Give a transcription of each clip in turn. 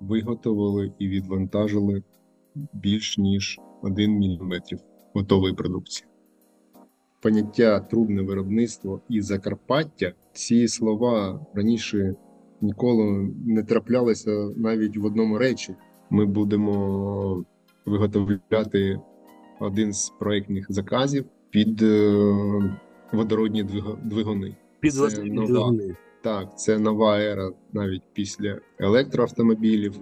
виготовили і відвантажили більш ніж 1 мм готової продукції. Поняття трубне виробництво і Закарпаття ці слова раніше ніколи не траплялися навіть в одному речі. Ми будемо виготовляти один з проєктних заказів під е, водородні двигуни. Під Це нова. Так, це нова ера навіть після електроавтомобілів.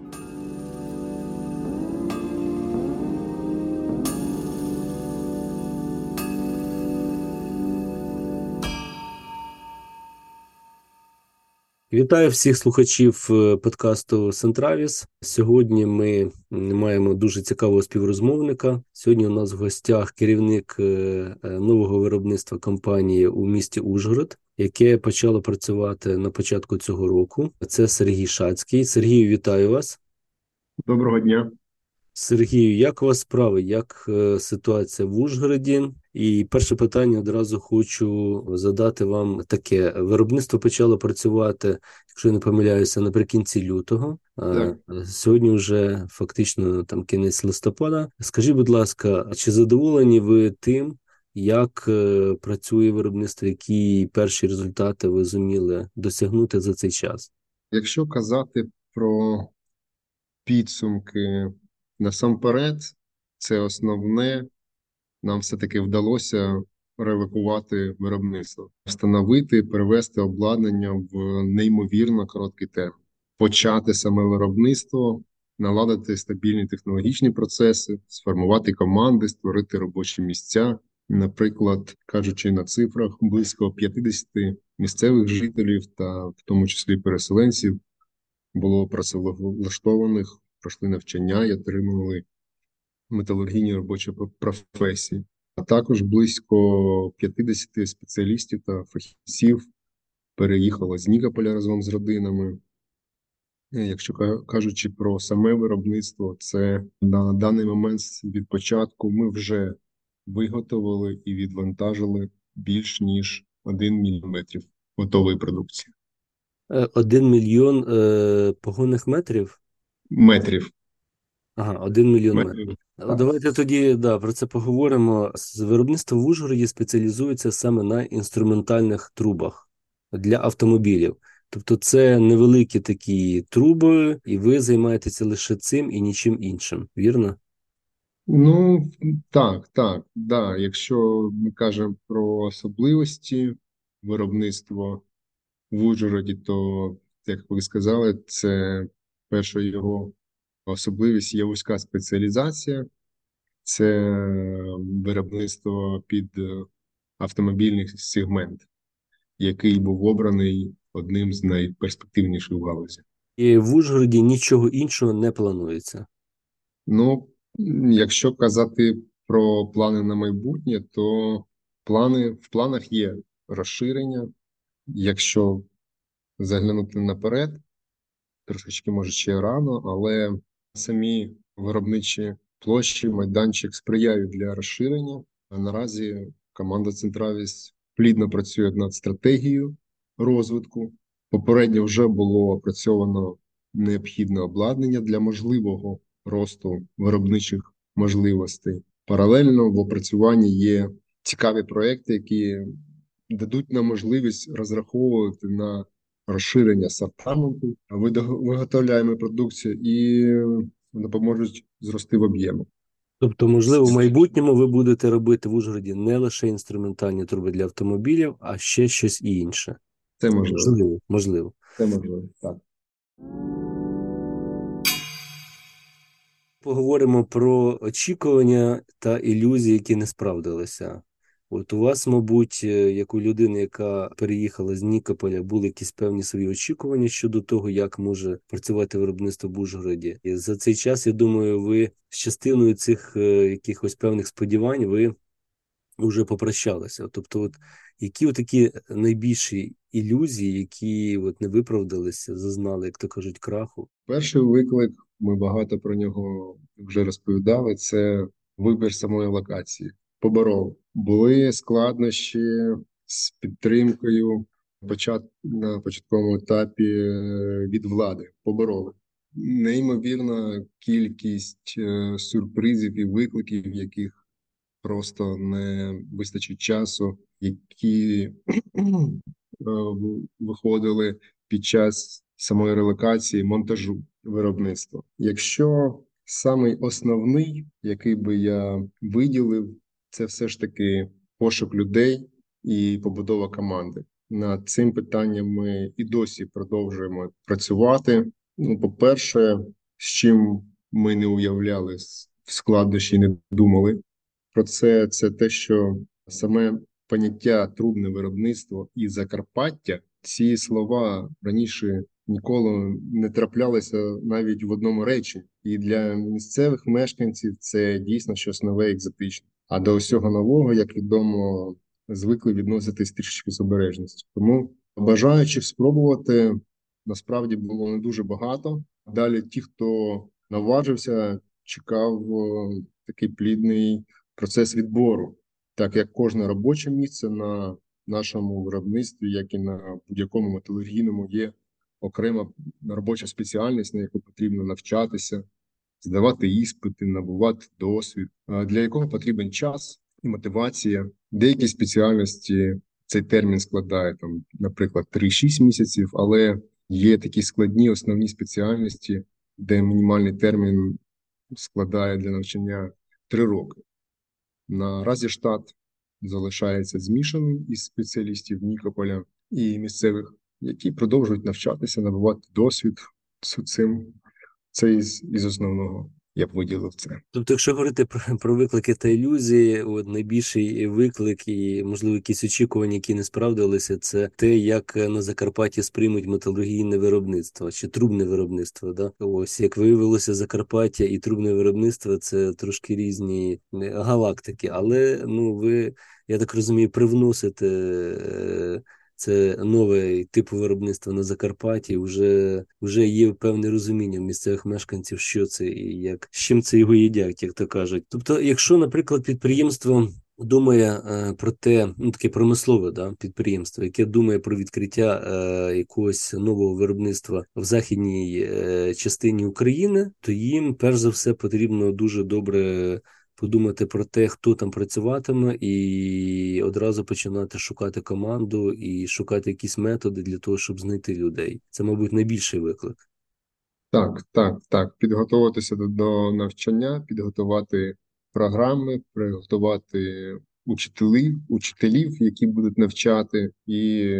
Вітаю всіх слухачів е, подкасту Сентравіс. Сьогодні ми маємо дуже цікавого співрозмовника. Сьогодні у нас в гостях керівник е, е, нового виробництва компанії у місті Ужгород, яке почало працювати на початку цього року. Це Сергій Шацький. Сергію, вітаю вас. Доброго дня. Сергію, як у вас справи? Як е, ситуація в Ужгороді? І перше питання одразу хочу задати вам таке: виробництво почало працювати, якщо я не помиляюся, наприкінці лютого. Так. Сьогодні вже фактично там кінець листопада. Скажіть, будь ласка, чи задоволені ви тим, як е, працює виробництво, які перші результати ви зуміли досягнути за цей час? Якщо казати про підсумки насамперед, це основне, нам все-таки вдалося релокувати виробництво, встановити, перевести обладнання в неймовірно короткий термін, почати саме виробництво, наладити стабільні технологічні процеси, сформувати команди, створити робочі місця. Наприклад, кажучи на цифрах, близько 50 місцевих жителів та в тому числі переселенців було працевлаштованих, пройшли навчання і отримали металургійні робочі професії, а також близько 50 спеціалістів та фахівців переїхало з Нікополя разом з родинами. Е, Якщо кажучи про саме виробництво, це на даний момент від початку ми вже виготовили і відвантажили більш ніж 1 мм готової продукції. Е, Один мільйон е, погонних метрів. Метрів. Ага, один мільйон метрів. Метрів. Ну, Давайте тоді да, про це поговоримо. З виробництво в Ужгороді спеціалізується саме на інструментальних трубах для автомобілів. Тобто це невеликі такі труби, і ви займаєтеся лише цим і нічим іншим, вірно? Ну, так, так, да. Якщо ми кажемо про особливості виробництва в Ужгороді, то, як ви сказали, це перша його особливість є вузька спеціалізація, це виробництво під е, автомобільний сегмент, який був обраний одним з найперспективніших в галузі. І в Ужгороді нічого іншого не планується. Ну, якщо казати про плани на майбутнє, то плани в планах є розширення. Якщо заглянути наперед, трошечки може ще рано, але самі виробничі площі, майданчик сприяють для розширення. А наразі команда Центравіс плідно працює над стратегією розвитку. Попередньо вже було опрацьовано необхідне обладнання для можливого росту виробничих можливостей. Паралельно в опрацюванні є цікаві проекти, які дадуть нам можливість розраховувати на розширення асортименту, видо- виготовляємо продукцію і допоможуть зрости в об'єму. Тобто, можливо, в майбутньому ви будете робити в Ужгороді не лише інструментальні труби для автомобілів, а ще щось інше. Це можливо. Можливо, можливо. Це можливо. Так. Поговоримо про очікування та ілюзії, які не справдилися. От у вас, мабуть, е, як у людини, яка переїхала з Нікополя, були якісь певні свої очікування щодо того, як може працювати виробництво в Ужгороді. І за цей час, я думаю, ви з частиною цих е, якихось певних сподівань ви вже попрощалися. Тобто, от які от такі найбільші ілюзії, які от не виправдалися, зазнали, як то кажуть, краху? Перший виклик, ми багато про нього вже розповідали, це вибір самої локації. Поборов. Були складнощі з підтримкою почат... на початковому етапі е, від влади. Побороли. неймовірна кількість е, сюрпризів і викликів, яких просто не вистачить часу, які е, виходили під час самої релокації монтажу виробництва. Якщо самий основний, який би я виділив, це все ж таки пошук людей і побудова команди. Над цим питанням ми і досі продовжуємо працювати. Ну, по-перше, з чим ми не уявляли в складнощі, не думали про це. Це те, що саме поняття трубне виробництво і Закарпаття ці слова раніше ніколи не траплялися навіть в одному речі, і для місцевих мешканців це дійсно щось нове, екзотичне. А до усього нового, як відомо, звикли відноситись трішечки з обережністю. Тому бажаючих спробувати насправді було не дуже багато. Далі, ті, хто наважився, чекав такий плідний процес відбору, так як кожне робоче місце на нашому виробництві, як і на будь-якому металургійному, є окрема робоча спеціальність, на яку потрібно навчатися, здавати іспити, набувати досвід, для якого потрібен час і мотивація. Деякі спеціальності цей термін складає там, наприклад, 3-6 місяців, але є такі складні основні спеціальності, де мінімальний термін складає для навчання 3 роки. Наразі штат залишається змішаним із спеціалістів Нікополя і місцевих, які продовжують навчатися, набувати досвід цим. Це із, із основного я б виділив це. Тобто, якщо говорити про про виклики та ілюзії, от найбільший виклик і можливо якісь очікування, які не справдилися, це те, як на Закарпатті сприймуть металургійне виробництво чи трубне виробництво. Да? Ось як виявилося, Закарпаття і трубне виробництво це трошки різні галактики, але ну ви я так розумію, привносите. Це новий тип виробництва на Закарпатті. Вже вже є певне розуміння в місцевих мешканців, що це і як з чим це його їдять, як то кажуть. Тобто, якщо, наприклад, підприємство. Думає е, про те, ну таке промислове да, підприємство, яке думає про відкриття е, якогось нового виробництва в західній е, частині України, то їм перш за все потрібно дуже добре подумати про те, хто там працюватиме, і одразу починати шукати команду і шукати якісь методи для того, щоб знайти людей. Це, мабуть, найбільший виклик. Так, так, так. Підготуватися до, до навчання, підготувати програми, приготувати учителів, учителів, які будуть навчати, і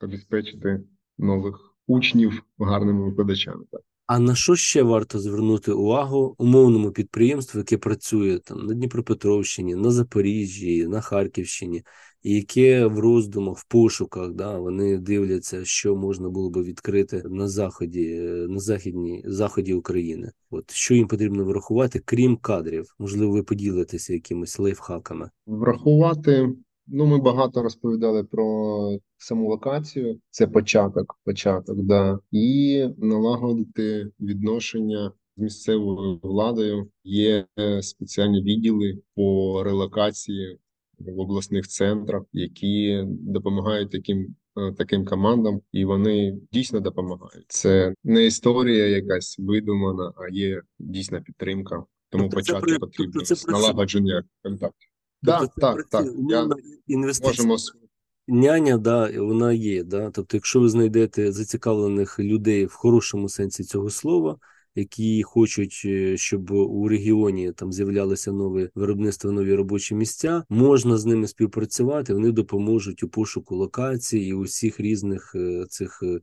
забезпечити нових учнів гарними викладачами. Так. А на що ще варто звернути увагу умовному підприємству, яке працює там на Дніпропетровщині, на Запоріжжі, на Харківщині, і яке в роздумах, в пошуках, да, вони дивляться, що можна було би відкрити на заході, на західній заході України. От що їм потрібно врахувати, крім кадрів, можливо, ви поділитеся якимись лайфхаками. Врахувати Ну, ми багато розповідали про саму локацію. Це початок, початок, да, і налагодити відношення з місцевою владою. Є спеціальні відділи по релокації в обласних центрах, які допомагають таким. Е, таким командам, і вони дійсно допомагають. Це не історія якась видумана, а є дійсна підтримка. Тому тобто почати це, потрібно тобто це налагодження контактів. Тобто так, так, так. Я інвестиція. Няня, да, вона є. Да? Тобто, якщо ви знайдете зацікавлених людей в хорошому сенсі цього слова, які хочуть, е, щоб у регіоні там з'являлося нове виробництво, нові робочі місця, можна з ними співпрацювати. Вони допоможуть у пошуку локацій і у всіх різних е, цих е,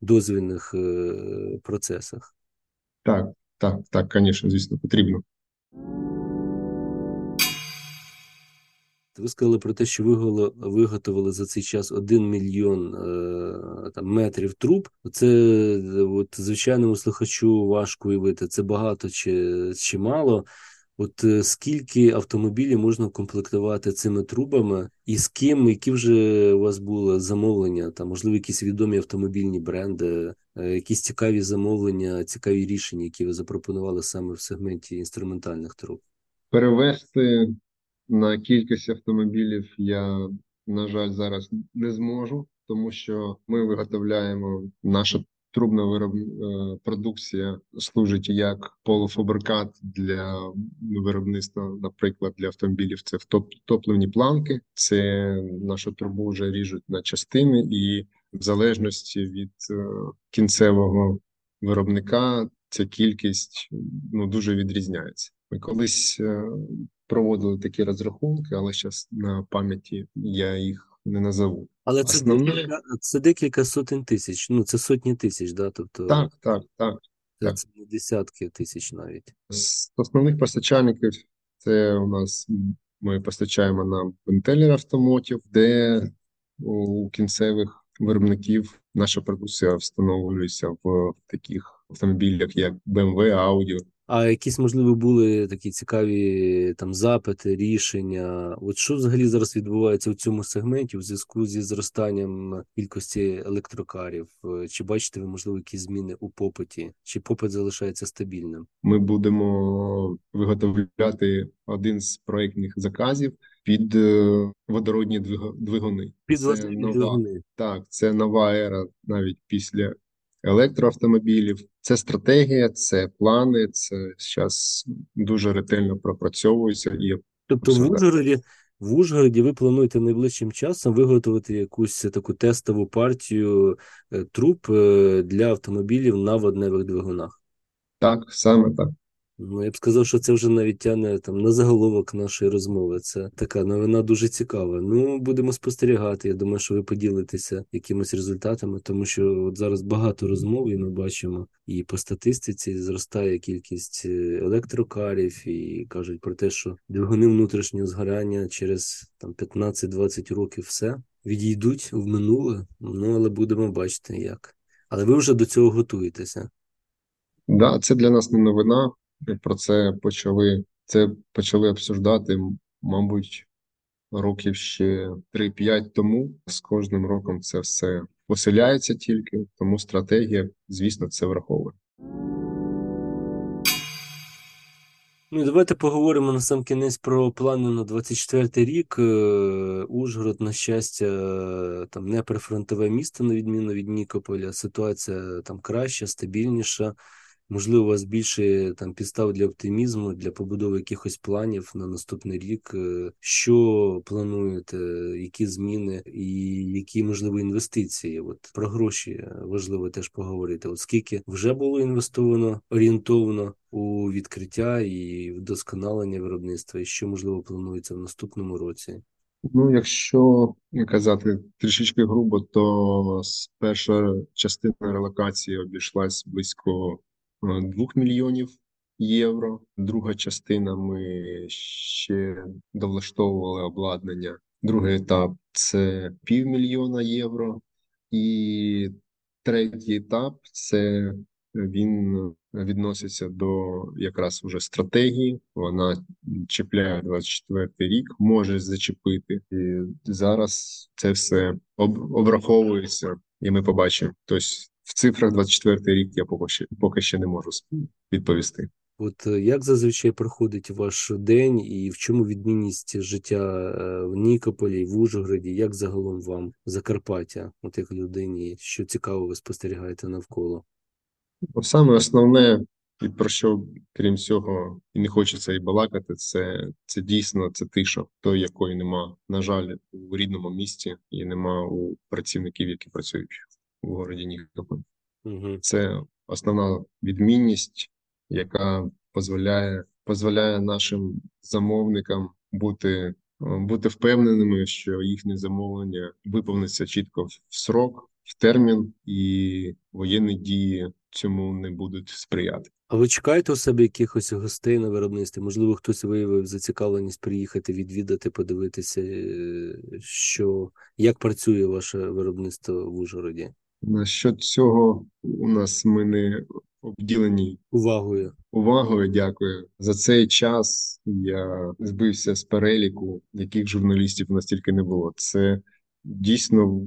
дозвільних процесах. Так, так, так, звісно, звісно, потрібно. Ви сказали про те, що ви виготовили за цей час 1 мільйон е, там, метрів труб. Це от, звичайному слухачу важко уявити, це багато чи, чи мало. От е, скільки автомобілів можна комплектувати цими трубами, і з ким, які вже у вас були замовлення, там, можливо, якісь відомі автомобільні бренди, е, якісь цікаві замовлення, цікаві рішення, які ви запропонували саме в сегменті інструментальних труб? Перевести на кількість автомобілів я, на жаль, зараз не зможу, тому що ми виготовляємо наша трубна вироб... е, продукція служить як полуфабрикат для виробництва, наприклад, для автомобілів. Це втоп... топливні планки. Це нашу трубу вже ріжуть на частини, і в залежності від е, кінцевого виробника ця кількість ну дуже відрізняється. Ми колись е, проводили такі розрахунки, але зараз на пам'яті я їх не назову. Але це Основне- декілька, це декілька сотень тисяч. Ну це сотні тисяч, да? Тобто Так, так, так. це, так. це не десятки тисяч навіть. З основних постачальників це у нас ми постачаємо на Intel Automotive, де у кінцевих виробників наша продукція встановлюється в таких автомобілях, як BMW, Audi. А якісь, можливо, були такі цікаві там запити, рішення. От що взагалі зараз відбувається у цьому сегменті у зв'язку зі зростанням кількості електрокарів? Чи бачите ви, можливо, якісь зміни у попиті? Чи попит залишається стабільним? Ми будемо виготовляти один з проєктних заказів під е, водородні двигуни. Під Це нова- двигуни. Так, це нова ера навіть після електроавтомобілів. Це стратегія, це плани. Це зараз дуже ретельно пропрацьовується і Тобто в Ужгороді, в Ужгороді ви плануєте найближчим часом виготовити якусь таку тестову партію е, труб е, для автомобілів на водневих двигунах. так, саме так. Ну, я б сказав, що це вже навіть тягне там на заголовок нашої розмови. Це така новина дуже цікава. Ну, будемо спостерігати. Я думаю, що ви поділитеся якимись результатами, тому що от зараз багато розмов, і ми бачимо, і по статистиці зростає кількість е, електрокарів, і кажуть про те, що двигуни внутрішнього згорання через там 15-20 років все відійдуть в минуле. Ну, але будемо бачити, як. Але ви вже до цього готуєтеся. Да, це для нас не новина. Про це почали це почали обсуждати, мабуть, років ще 3-5 тому. З кожним роком це все поселяється тільки, тому стратегія, звісно, це враховує. Ну давайте поговоримо на сам кінець про плани на 24 рік. Е, Ужгород, на щастя, там не прифронтове місто, на відміну від Нікополя. Ситуація там краща, стабільніша. Можливо, у вас більше там підстав для оптимізму, для побудови якихось планів на наступний рік. Е, Що плануєте, які зміни і які можливо інвестиції? От про гроші важливо теж поговорити. От скільки вже було інвестовано орієнтовно у відкриття і вдосконалення виробництва, і що можливо планується в наступному році? Ну, якщо казати трішечки грубо, то перша частина релокації обійшлась близько е, 2 мільйонів євро. Друга частина ми ще довлаштовували обладнання. Другий етап це півмільйона євро. І третій етап це він відноситься до якраз уже стратегії. Вона чіпляє 24 рік, може зачепити. І зараз це все об, обраховується, і ми побачимо. Тобто в цифрах 24 рік я поки ще, поки ще не можу відповісти. От е, як зазвичай проходить ваш день, і в чому відмінність життя е, в Нікополі, в Ужгороді, як загалом вам Закарпаття, от як людині, що цікаво ви спостерігаєте навколо? Ну, Саме основне, і про що, крім цього, і не хочеться і балакати, це, це дійсно це тиша, той, якої нема, на жаль, у рідному місті і нема у працівників, які працюють у городі Нікополь. Угу. Це основна відмінність, яка дозволяє, дозволяє нашим замовникам бути, е, бути впевненими, що їхнє замовлення виповниться чітко в срок, в термін, і воєнні дії цьому не будуть сприяти. А ви чекаєте у себе якихось гостей на виробництві? Можливо, хтось виявив зацікавленість приїхати, відвідати, подивитися, е, що як працює ваше виробництво в Ужгороді? Насчет цього у нас ми не обділені Увагою. увагою. Дякую за цей час. Я збився з переліку, яких журналістів настільки не було. Це дійсно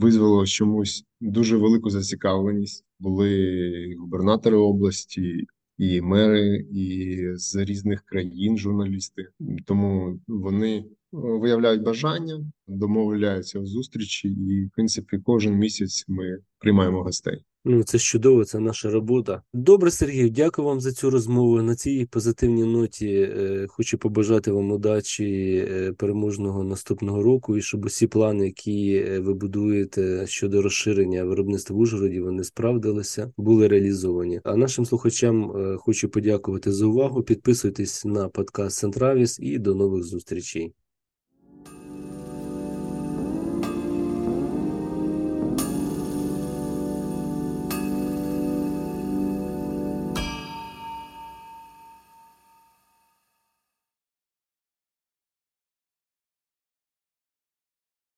визвало чомусь дуже велику зацікавленість. Були губернатори області, і мери, і з різних країн журналісти. Тому вони виявляють бажання, домовляються в зустрічі, і в принципі кожен місяць ми приймаємо гостей. Ну, це чудово, це наша робота. Добре, Сергій, дякую вам за цю розмову. На цій позитивній ноті е, хочу побажати вам удачі е, переможного наступного року, і щоб усі плани, які е, ви будуєте щодо розширення виробництва в Ужгороді, вони справдилися, були реалізовані. А нашим слухачам е, хочу подякувати за увагу. Підписуйтесь на подкаст Центравіс і до нових зустрічей.